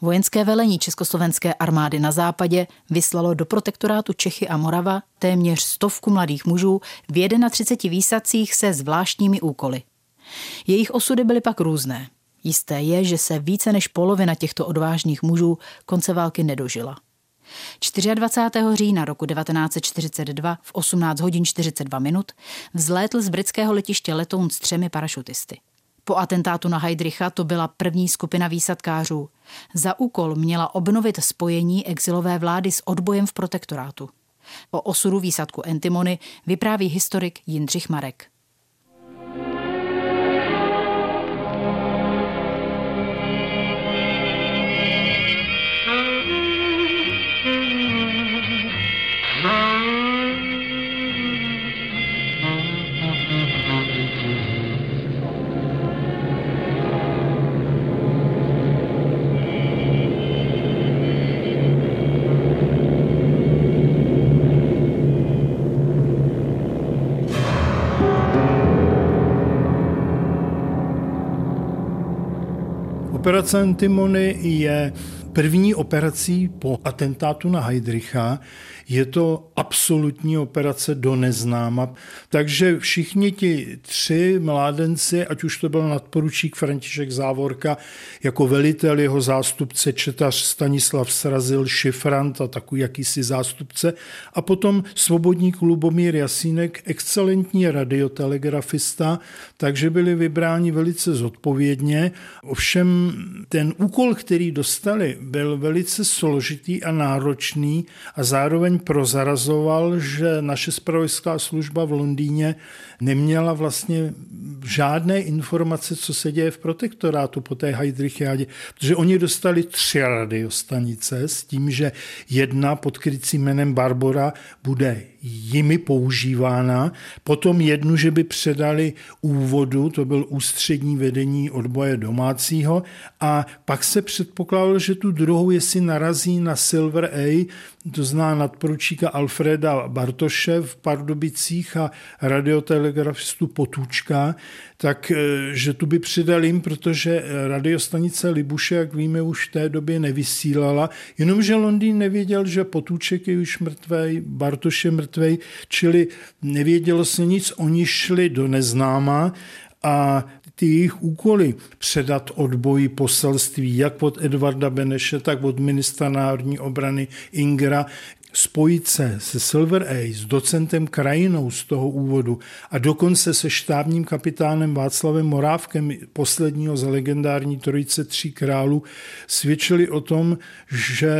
Vojenské velení Československé armády na západě vyslalo do protektorátu Čechy a Morava téměř stovku mladých mužů v 31 výsadcích se zvláštními úkoly. Jejich osudy byly pak různé. Jisté je, že se více než polovina těchto odvážných mužů konce války nedožila. 24. října roku 1942 v 18 hodin 42 minut vzlétl z britského letiště letoun s třemi parašutisty. Po atentátu na Heidricha to byla první skupina výsadkářů. Za úkol měla obnovit spojení exilové vlády s odbojem v protektorátu. O osudu výsadku Entimony vypráví historik Jindřich Marek. Operace Antimony je první operací po atentátu na Heidricha. Je to absolutní operace do neznáma. Takže všichni ti tři mládenci, ať už to byl nadporučík František Závorka, jako velitel jeho zástupce četař Stanislav Srazil, Šifrant a takový jakýsi zástupce, a potom svobodník Lubomír Jasínek, excelentní radiotelegrafista, takže byli vybráni velice zodpovědně. Ovšem ten úkol, který dostali, byl velice složitý a náročný a zároveň prozarazoval, že naše spravodajská služba v Londýně neměla vlastně žádné informace, co se děje v protektorátu po té Heidrichiádě, protože oni dostali tři radiostanice s tím, že jedna pod krycím jménem Barbora bude jimi používána, potom jednu, že by předali úvodu, to byl ústřední vedení odboje domácího a pak se předpokládalo, že tu druhou, jestli narazí na Silver A, to zná nadporučíka Alfreda Bartoše v Pardubicích a radiotelegrafistu Potůčka, tak eh, že tu by přidal jim, protože radiostanice Libuše, jak víme, už v té době nevysílala, jenomže Londýn nevěděl, že Potůček je už mrtvej, Bartoš je mrtvej, čili nevědělo se nic, oni šli do neznáma a ty jejich úkoly předat odboji poselství jak od Edvarda Beneše, tak od ministra národní obrany Ingra, spojit se se Silver A, s docentem Krajinou z toho úvodu a dokonce se štábním kapitánem Václavem Morávkem, posledního z legendární trojice tří králů, svědčili o tom, že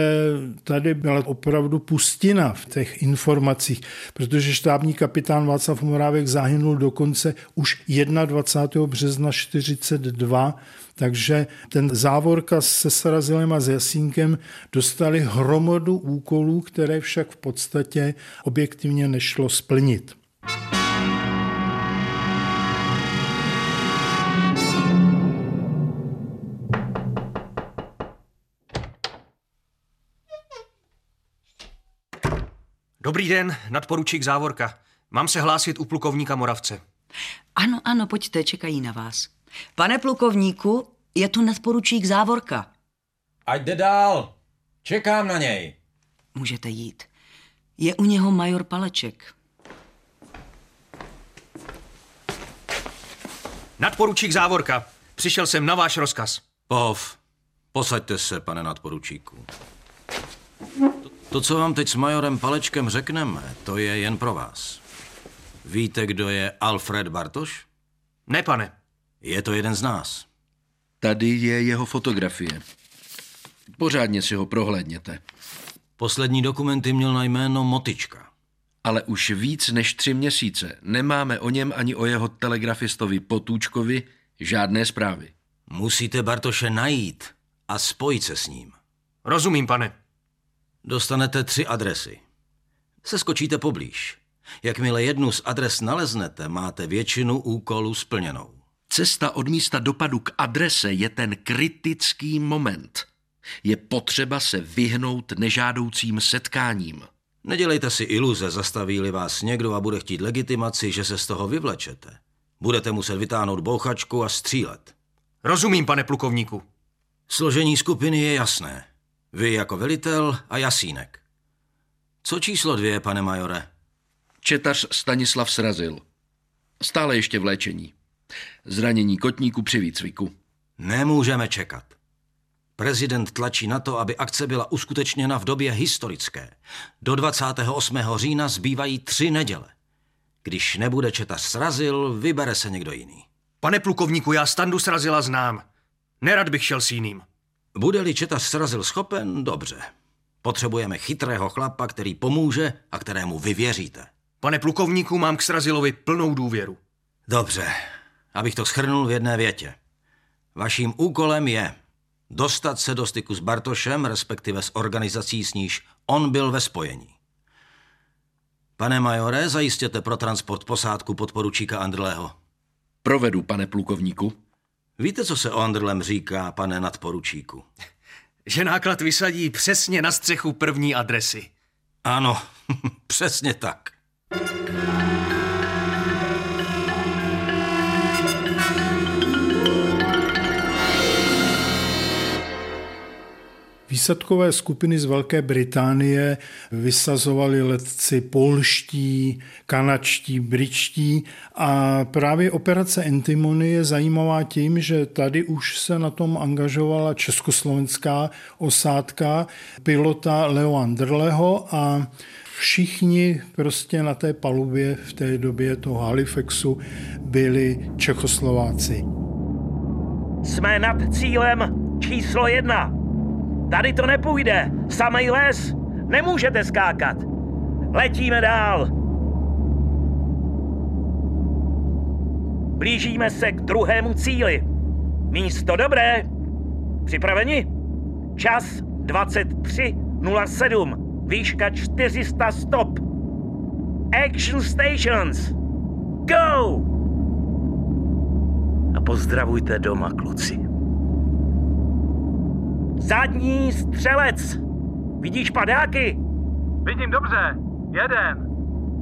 tady byla opravdu pustina v těch informacích, protože štábní kapitán Václav Morávek zahynul dokonce už 21. března 42 takže ten závorka se Sarazilem a s Jasínkem dostali hromadu úkolů, které však v podstatě objektivně nešlo splnit. Dobrý den, nadporučík Závorka. Mám se hlásit u plukovníka Moravce. Ano, ano, pojďte, čekají na vás. Pane plukovníku, je tu nadporučík Závorka. Ať jde dál. Čekám na něj. Můžete jít. Je u něho major Paleček. Nadporučík Závorka. Přišel jsem na váš rozkaz. Pohov, posaďte se, pane nadporučíku. To, co vám teď s majorem Palečkem řekneme, to je jen pro vás. Víte, kdo je Alfred Bartoš? Ne, pane. Je to jeden z nás. Tady je jeho fotografie. Pořádně si ho prohlédněte. Poslední dokumenty měl na jméno Motička. Ale už víc než tři měsíce nemáme o něm ani o jeho telegrafistovi Potůčkovi žádné zprávy. Musíte Bartoše najít a spojit se s ním. Rozumím, pane. Dostanete tři adresy. Seskočíte poblíž. Jakmile jednu z adres naleznete, máte většinu úkolů splněnou. Cesta od místa dopadu k adrese je ten kritický moment. Je potřeba se vyhnout nežádoucím setkáním. Nedělejte si iluze, zastaví-li vás někdo a bude chtít legitimaci, že se z toho vyvlečete. Budete muset vytáhnout bouchačku a střílet. Rozumím, pane plukovníku. Složení skupiny je jasné. Vy jako velitel a Jasínek. Co číslo dvě, pane majore? Četař Stanislav srazil. Stále ještě v léčení. Zranění kotníku při výcviku. Nemůžeme čekat. Prezident tlačí na to, aby akce byla uskutečněna v době historické. Do 28. října zbývají tři neděle. Když nebude četař srazil, vybere se někdo jiný. Pane plukovníku, já standu srazila znám. Nerad bych šel s jiným. Bude-li četař srazil schopen, dobře. Potřebujeme chytrého chlapa, který pomůže a kterému vy věříte. Pane plukovníku, mám k Srazilovi plnou důvěru. Dobře, abych to schrnul v jedné větě. Vaším úkolem je dostat se do styku s Bartošem, respektive s organizací, s níž on byl ve spojení. Pane majore, zajistěte pro transport posádku podporučíka Andrleho. Provedu, pane plukovníku. Víte, co se o Andrlem říká, pane nadporučíku? Že náklad vysadí přesně na střechu první adresy. Ano, přesně tak. Výsadkové skupiny z Velké Británie vysazovali letci polští, kanačtí, britští a právě operace Antimony je zajímavá tím, že tady už se na tom angažovala československá osádka pilota Leo Andrleho a všichni prostě na té palubě v té době toho Halifaxu byli Čechoslováci. Jsme nad cílem číslo jedna. Tady to nepůjde. Samej les. Nemůžete skákat. Letíme dál. Blížíme se k druhému cíli. Místo dobré. Připraveni? Čas 23.07. Výška 400 stop. Action stations. Go! A pozdravujte doma, kluci. Zadní střelec! Vidíš padáky? Vidím dobře. Jeden,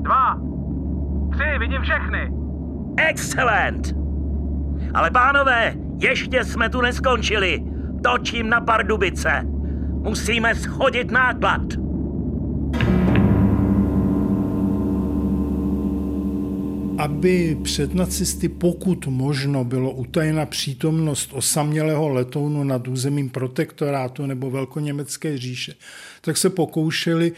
dva, tři, vidím všechny. Excellent! Ale pánové, ještě jsme tu neskončili. Točím na Pardubice. Musíme schodit náklad. Aby před nacisty pokud možno bylo utajena přítomnost osamělého letounu nad územím protektorátu nebo velkoněmecké říše, tak se pokoušeli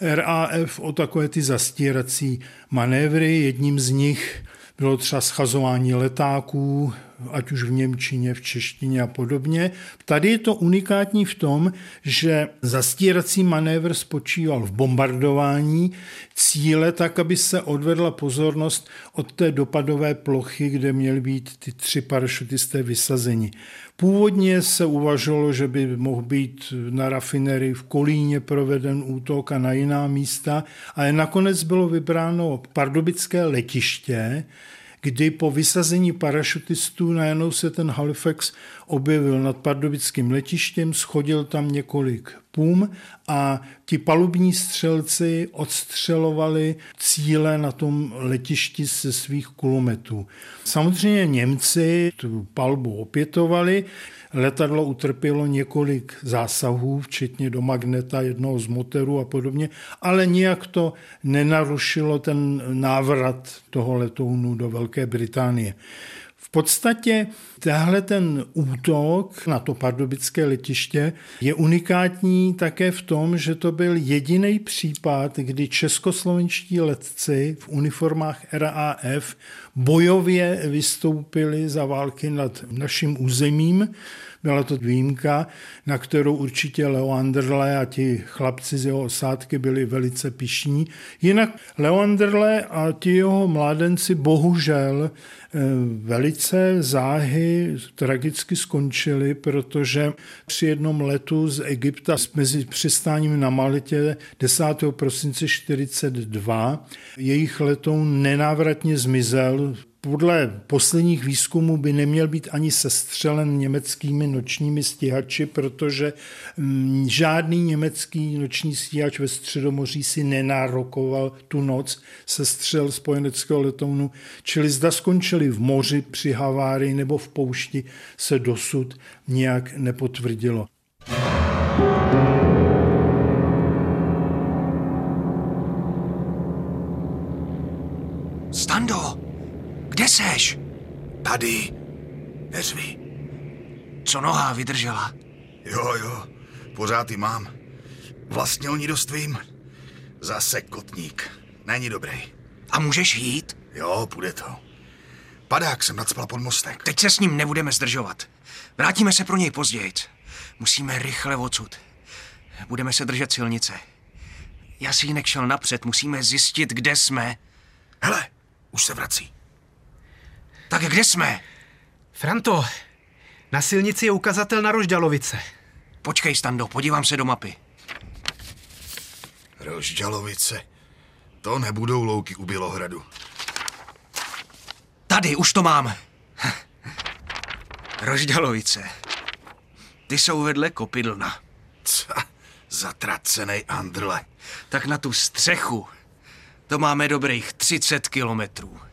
RAF o takové ty zastírací manévry. Jedním z nich bylo třeba schazování letáků, ať už v Němčině, v češtině a podobně. Tady je to unikátní v tom, že zastírací manévr spočíval v bombardování cíle tak, aby se odvedla pozornost od té dopadové plochy, kde měly být ty tři parašutisté vysazeni. Původně se uvažovalo, že by mohl být na rafinerii v Kolíně proveden útok a na jiná místa, ale nakonec bylo vybráno pardubické letiště, kdy po vysazení parašutistů najednou se ten Halifax objevil nad pardubickým letištěm, schodil tam několik pum a ti palubní střelci odstřelovali cíle na tom letišti ze svých kulometů. Samozřejmě Němci tu palbu opětovali, Letadlo utrpělo několik zásahů, včetně do magneta, jednoho z motorů a podobně, ale nijak to nenarušilo ten návrat toho letounu do Velké Británie. V podstatě tahle ten útok na to pardubické letiště je unikátní také v tom, že to byl jediný případ, kdy českoslovenští letci v uniformách RAF bojově vystoupili za války nad naším územím. Byla to výjimka, na kterou určitě Leo Anderle a ti chlapci z jeho osádky byli velice pišní. Jinak Leo Anderle a ti jeho mládenci bohužel eh, velice záhy tragicky skončili, protože při jednom letu z Egypta mezi přistáním na Malitě 10. prosince 42 jejich letoun nenávratně zmizel podle posledních výzkumů by neměl být ani sestřelen německými nočními stíhači, protože mm, žádný německý noční stíhač ve Středomoří si nenárokoval tu noc sestřel spojeneckého letounu, čili zda skončili v moři při havárii nebo v poušti se dosud nějak nepotvrdilo. Stando, seš? Tady. Neřvi. Co noha vydržela? Jo, jo, pořád ji mám. Vlastně o ní dost vím. Zase kotník. Není dobrý. A můžeš jít? Jo, půjde to. Padák jsem nadspal pod mostek. Teď se s ním nebudeme zdržovat. Vrátíme se pro něj později. Musíme rychle odsud. Budeme se držet silnice. Jasínek šel napřed, musíme zjistit, kde jsme. Hele, už se vrací. Tak kde jsme? Franto, na silnici je ukazatel na Rožďalovice. Počkej, Stando, podívám se do mapy. Rožďalovice. To nebudou louky u Bělohradu. Tady, už to mám. Rožďalovice. Ty jsou vedle kopidlna. Ca, zatracenej Andrle. Tak na tu střechu to máme dobrých 30 kilometrů.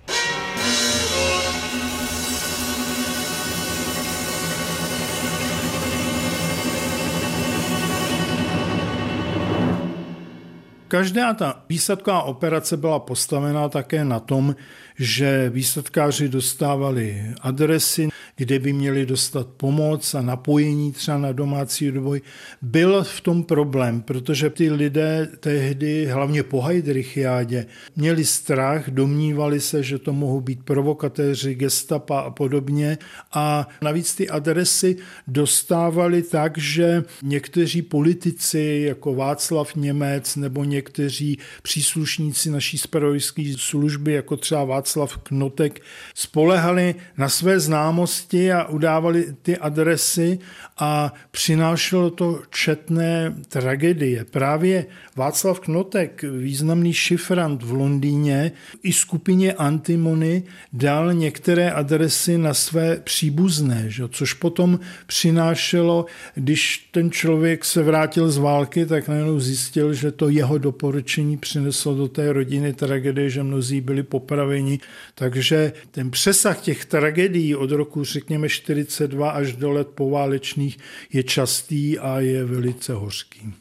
Každá ta výsadková operace byla postavená také na tom, že výsadkáři dostávali adresy, kde by měli dostat pomoc a napojení třeba na domácí odboj. Byl v tom problém, protože ty lidé tehdy, hlavně po Heidrichiádě, měli strach, domnívali se, že to mohou být provokatéři, gestapa a podobně. A navíc ty adresy dostávali tak, že někteří politici, jako Václav Němec nebo někteří příslušníci naší spravodajské služby, jako třeba Václav Knotek, spolehali na své známosti a udávali ty adresy a přinášelo to četné tragédie. Právě Václav Knotek, významný šifrant v Londýně, i skupině Antimony dal některé adresy na své příbuzné, že? což potom přinášelo, když ten člověk se vrátil z války, tak najednou zjistil, že to jeho doporučení přineslo do té rodiny tragédie, že mnozí byli popraveni. Takže ten přesah těch tragédií od roku, řekněme, 42 až do let poválečných je častý a je velice hořký.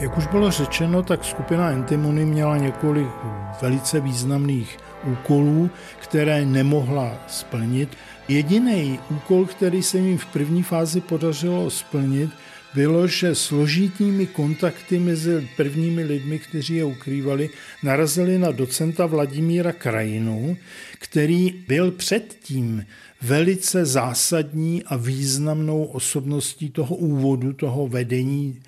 Jak už bylo řečeno, tak skupina Antimony měla několik velice významných úkolů, které nemohla splnit. Jediný úkol, který se jim v první fázi podařilo splnit, bylo, že složitými kontakty mezi prvními lidmi, kteří je ukrývali, narazili na docenta Vladimíra Krajinu, který byl předtím velice zásadní a významnou osobností toho úvodu, toho vedení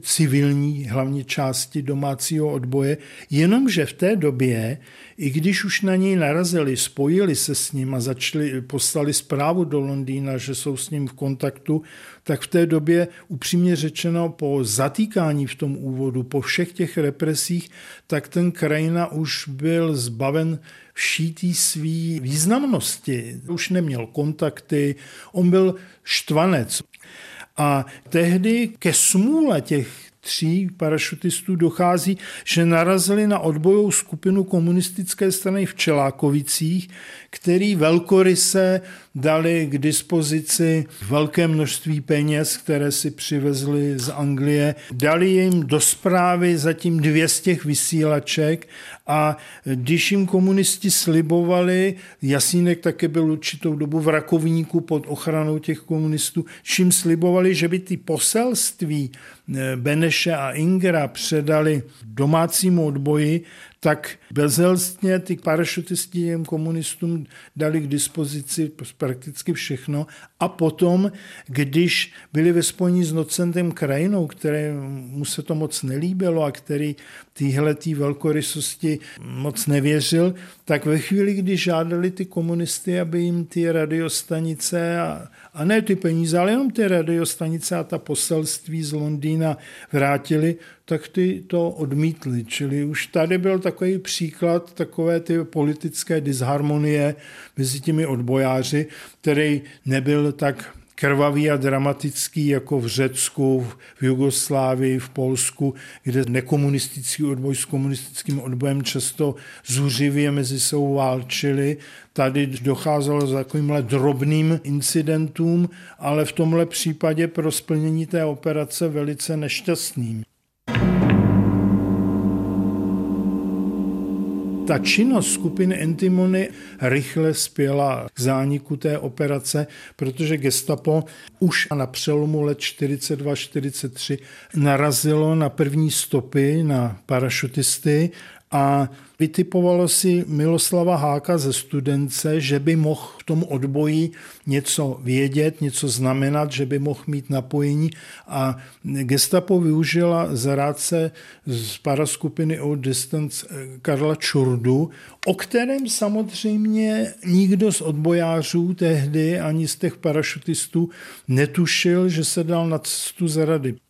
civilní, hlavně části domácího odboje, jenomže v té době, i když už na něj narazili, spojili se s ním a začali, poslali zprávu do Londýna, že jsou s ním v kontaktu, tak v té době upřímně řečeno po zatýkání v tom úvodu, po všech těch represích, tak ten krajina už byl zbaven všítý svý významnosti. Už neměl kontakty, on byl štvanec. A tehdy ke smůle těch tří parašutistů dochází, že narazili na odbojovou skupinu komunistické strany v Čelákovicích, který velkoryse dali k dispozici velké množství peněz, které si přivezli z Anglie. Dali jim do zprávy zatím dvě z těch vysílaček a když jim komunisti slibovali, Jasínek také byl určitou dobu v Rakovníku pod ochranou těch komunistů, čím slibovali, že by ty poselství eh, Beneše a Ingera předali domácímu odboji, tak bezelstně ty parašutisti těm komunistům dali k dispozici prakticky všechno. A potom, když byli ve spojení s Nocentem krajinou, které mu se to moc nelíbilo a který týhle tý velkorysosti moc nevěřil, tak ve chvíli, kdy žádali ty komunisty, aby jim ty radiostanice a, a ne ty peníze, ale jenom ty radiostanice a ta poselství z Londýna vrátili, tak ty to odmítli. Čili už tady byl takový příklad takové ty politické disharmonie mezi těmi odbojáři, který nebyl tak krvavý a dramatický jako v Řecku, v Jugoslávii, v Polsku, kde nekomunistický odboj s komunistickým odbojem často zuřivě mezi sebou válčili. Tady docházelo za takovýmhle drobným incidentům, ale v tomhle případě pro splnění té operace velice nešťastným. Ta činnost skupiny Entimony rychle spěla k zániku té operace, protože gestapo už na přelomu let 42-43 narazilo na první stopy na parašutisty a vytipovalo si Miloslava Háka ze studence, že by mohl v tom odboji něco vědět, něco znamenat, že by mohl mít napojení a gestapo využila zrádce z paraskupiny O Distance eh, Karla Čurdu, o kterém samozřejmě nikdo z odbojářů tehdy ani z těch parašutistů netušil, že se dal na cestu zarady.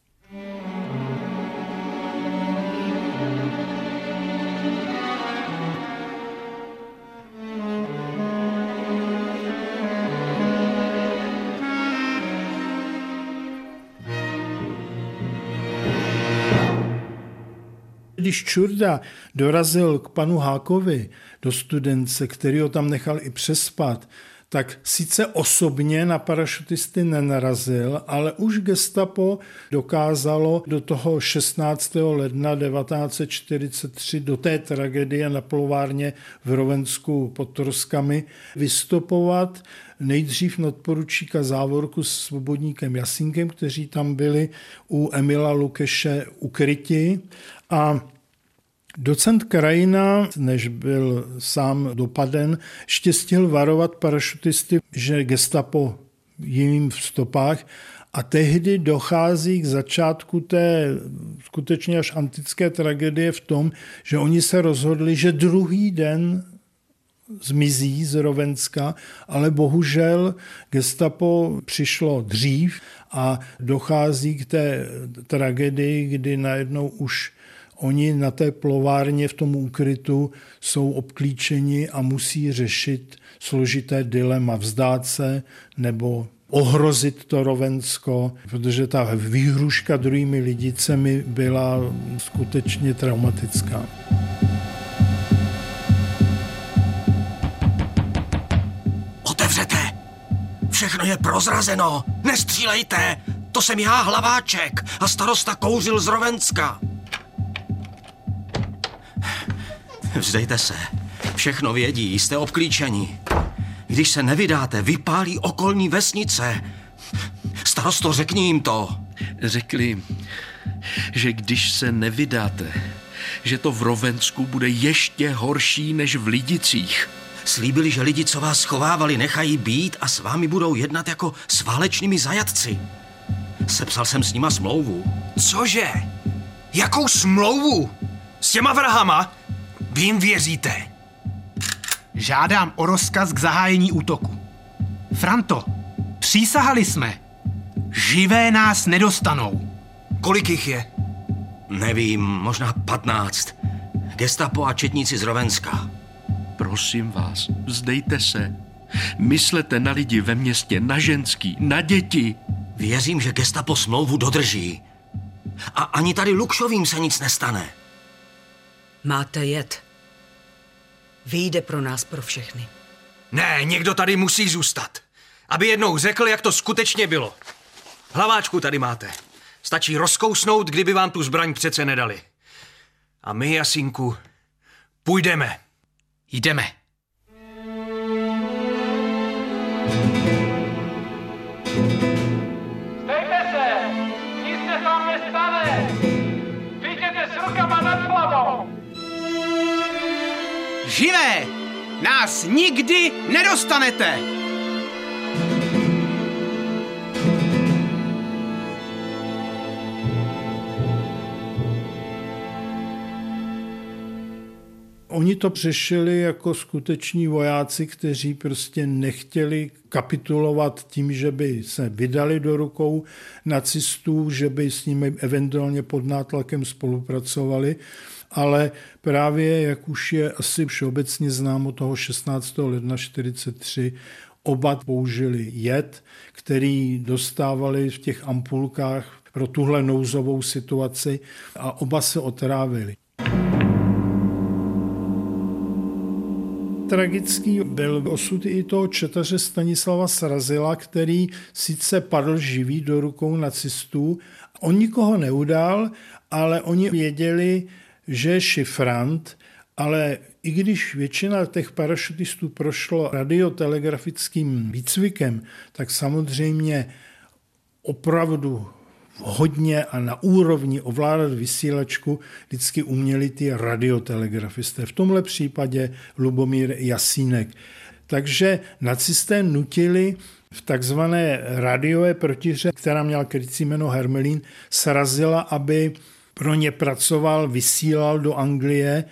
Když Čurda dorazil k panu Hákovi do studence, který ho tam nechal i přespat, tak sice osobně na parašutisty nenarazil, ale už gestapo dokázalo do toho 16. ledna 1943 do té tragédie na plovárně v Rovensku pod Troskami vystopovat nejdřív nadporučíka závorku s svobodníkem Jasinkem, kteří tam byli u Emila Lukeše ukryti a Docent Krajina, než byl sám dopaden, ještě stihl varovat parašutisty, že gestapo jim v stopách. A tehdy dochází k začátku té skutečně až antické tragédie v tom, že oni se rozhodli, že druhý den zmizí z Rovenska, ale bohužel gestapo přišlo dřív a dochází k té tragédii, kdy najednou už Oni na té plovárně v tom úkrytu jsou obklíčeni a musí řešit složité dilema vzdát se nebo ohrozit to Rovensko, protože ta výhruška druhými lidicemi byla skutečně traumatická. Všechno je prozrazeno! Nestřílejte! To jsem já, hlaváček, a starosta kouřil z Rovenska. Vzdejte se. Všechno vědí, jste obklíčení. Když se nevydáte, vypálí okolní vesnice. Starosto, řekni jim to. Řekli, že když se nevydáte, že to v Rovensku bude ještě horší než v Lidicích. Slíbili, že lidi, co vás schovávali, nechají být a s vámi budou jednat jako s válečnými zajatci. Sepsal jsem s nima smlouvu. Cože? Jakou smlouvu? S těma vrahama? Vy jim věříte? Žádám o rozkaz k zahájení útoku. Franto, přísahali jsme. Živé nás nedostanou. Kolik jich je? Nevím, možná patnáct. Gestapo a četníci z Rovenska. Prosím vás, vzdejte se. Myslete na lidi ve městě, na ženský, na děti. Věřím, že gestapo smlouvu dodrží. A ani tady Lukšovým se nic nestane. Máte jet. Vyjde pro nás, pro všechny. Ne, někdo tady musí zůstat. Aby jednou řekl, jak to skutečně bylo. Hlaváčku tady máte. Stačí rozkousnout, kdyby vám tu zbraň přece nedali. A my, Jasinku, půjdeme. Jdeme. Zdejte se! Nic se vám nestane! Vyjděte s rukama nad hlavou! živé! Nás nikdy nedostanete! Oni to přešili jako skuteční vojáci, kteří prostě nechtěli kapitulovat tím, že by se vydali do rukou nacistů, že by s nimi eventuálně pod nátlakem spolupracovali, ale právě, jak už je asi všeobecně známo toho 16. ledna 43, oba použili jed, který dostávali v těch ampulkách pro tuhle nouzovou situaci a oba se otrávili. Tragický byl osud i toho četaře Stanislava Srazila, který sice padl živý do rukou nacistů. On nikoho neudal, ale oni věděli, že je šifrant, ale i když většina těch parašutistů prošlo radiotelegrafickým výcvikem, tak samozřejmě opravdu hodně a na úrovni ovládat vysílačku vždycky uměli ty radiotelegrafisté. V tomhle případě Lubomír Jasínek. Takže nacisté nutili v takzvané radiové protihře, která měla krycí jméno Hermelín, srazila, aby pro ně pracoval, vysílal do Anglie,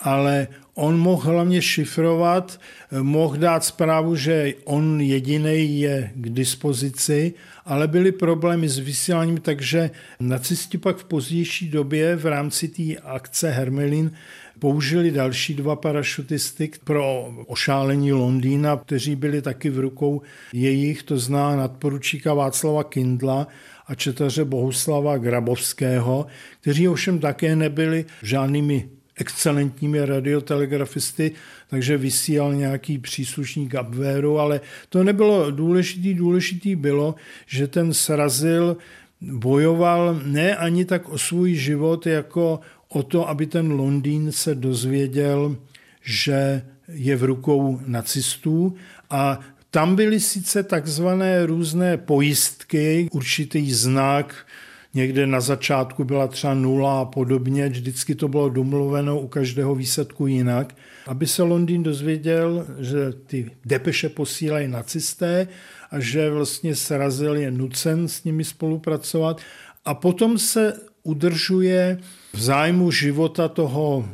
ale on mohl hlavně šifrovat, mohl dát zprávu, že on jediný je k dispozici, ale byly problémy s vysíláním, takže nacisti pak v pozdější době v rámci té akce Hermelin použili další dva parašutisty pro ošálení Londýna, kteří byli taky v rukou jejich, to zná nadporučíka Václava Kindla a četaře Bohuslava Grabovského, kteří ovšem také nebyli žádnými excelentními radiotelegrafisty, takže vysílal nějaký příslušník Abwehru, ale to nebylo důležitý. Důležitý bylo, že ten srazil bojoval ne ani tak o svůj život, jako o to, aby ten Londýn se dozvěděl, že je v rukou nacistů a tam byly sice takzvané různé pojistky, určitý znak, Někde na začátku byla třeba nula a podobně, vždycky to bylo domluveno u každého výsledku jinak, aby se Londýn dozvěděl, že ty depeše posílají nacisté a že vlastně Srazil je nucen s nimi spolupracovat. A potom se udržuje v zájmu života toho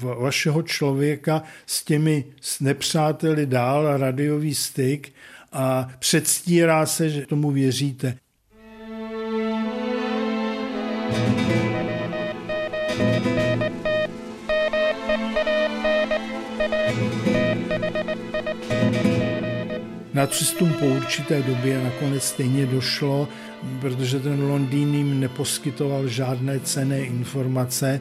vašeho člověka s těmi nepřáteli dál radiový styk a předstírá se, že tomu věříte. Nacistům po určité době nakonec stejně došlo, protože ten Londýn jim neposkytoval žádné cené informace,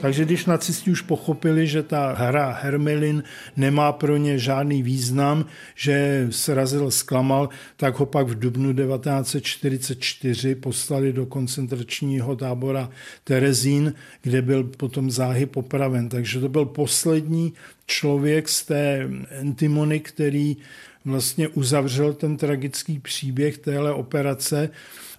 takže když nacisti už pochopili, že ta hra Hermelin nemá pro ně žádný význam, že srazil zklamal, tak ho pak v dubnu 1944 poslali do koncentračního tábora Terezín, kde byl potom záhy popraven. Takže to byl poslední člověk z té Entimony, který vlastně uzavřel ten tragický příběh téhle operace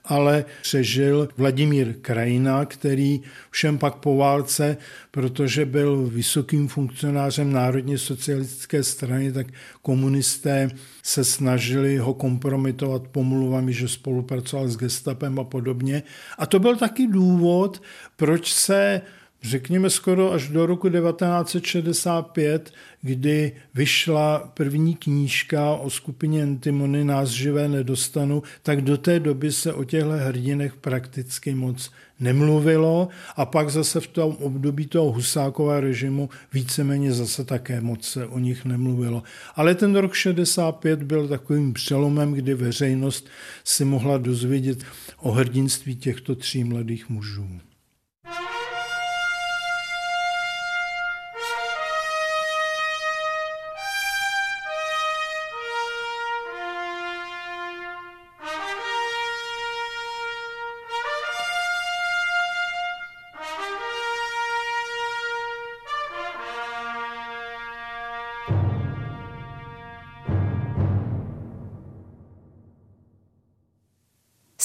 ale přežil Vladimír Krajina, který všem pak po válce, protože byl vysokým funkcionářem Národně socialistické strany, tak komunisté se snažili ho kompromitovat pomluvami, že spolupracoval s gestapem a podobně. A to byl taky důvod, proč se řekněme skoro až do roku 1965, kdy vyšla první knížka o skupině Antimony Nás živé nedostanu, tak do té doby se o těchto hrdinech prakticky moc nemluvilo a pak zase v tom období toho Husákova režimu víceméně zase také moc se o nich nemluvilo. Ale ten rok 65 byl takovým přelomem, kdy veřejnost si mohla dozvědět o hrdinství těchto tří mladých mužů.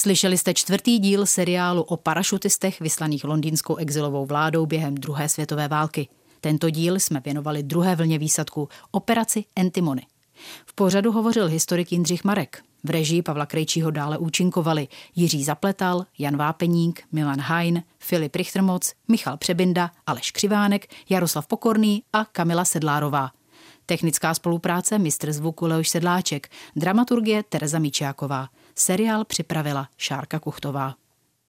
Slyšeli jste čtvrtý díl seriálu o parašutistech vyslaných londýnskou exilovou vládou během druhé světové války. Tento díl jsme věnovali druhé vlně výsadku, operaci Entimony. V pořadu hovořil historik Jindřich Marek. V režii Pavla Krejčího dále účinkovali Jiří Zapletal, Jan Vápeník, Milan Hajn, Filip Richtermoc, Michal Přebinda, Aleš Křivánek, Jaroslav Pokorný a Kamila Sedlárová. Technická spolupráce mistr zvuku Leoš Sedláček, dramaturgie Tereza Míčáková. Seriál připravila Šárka Kuchtová.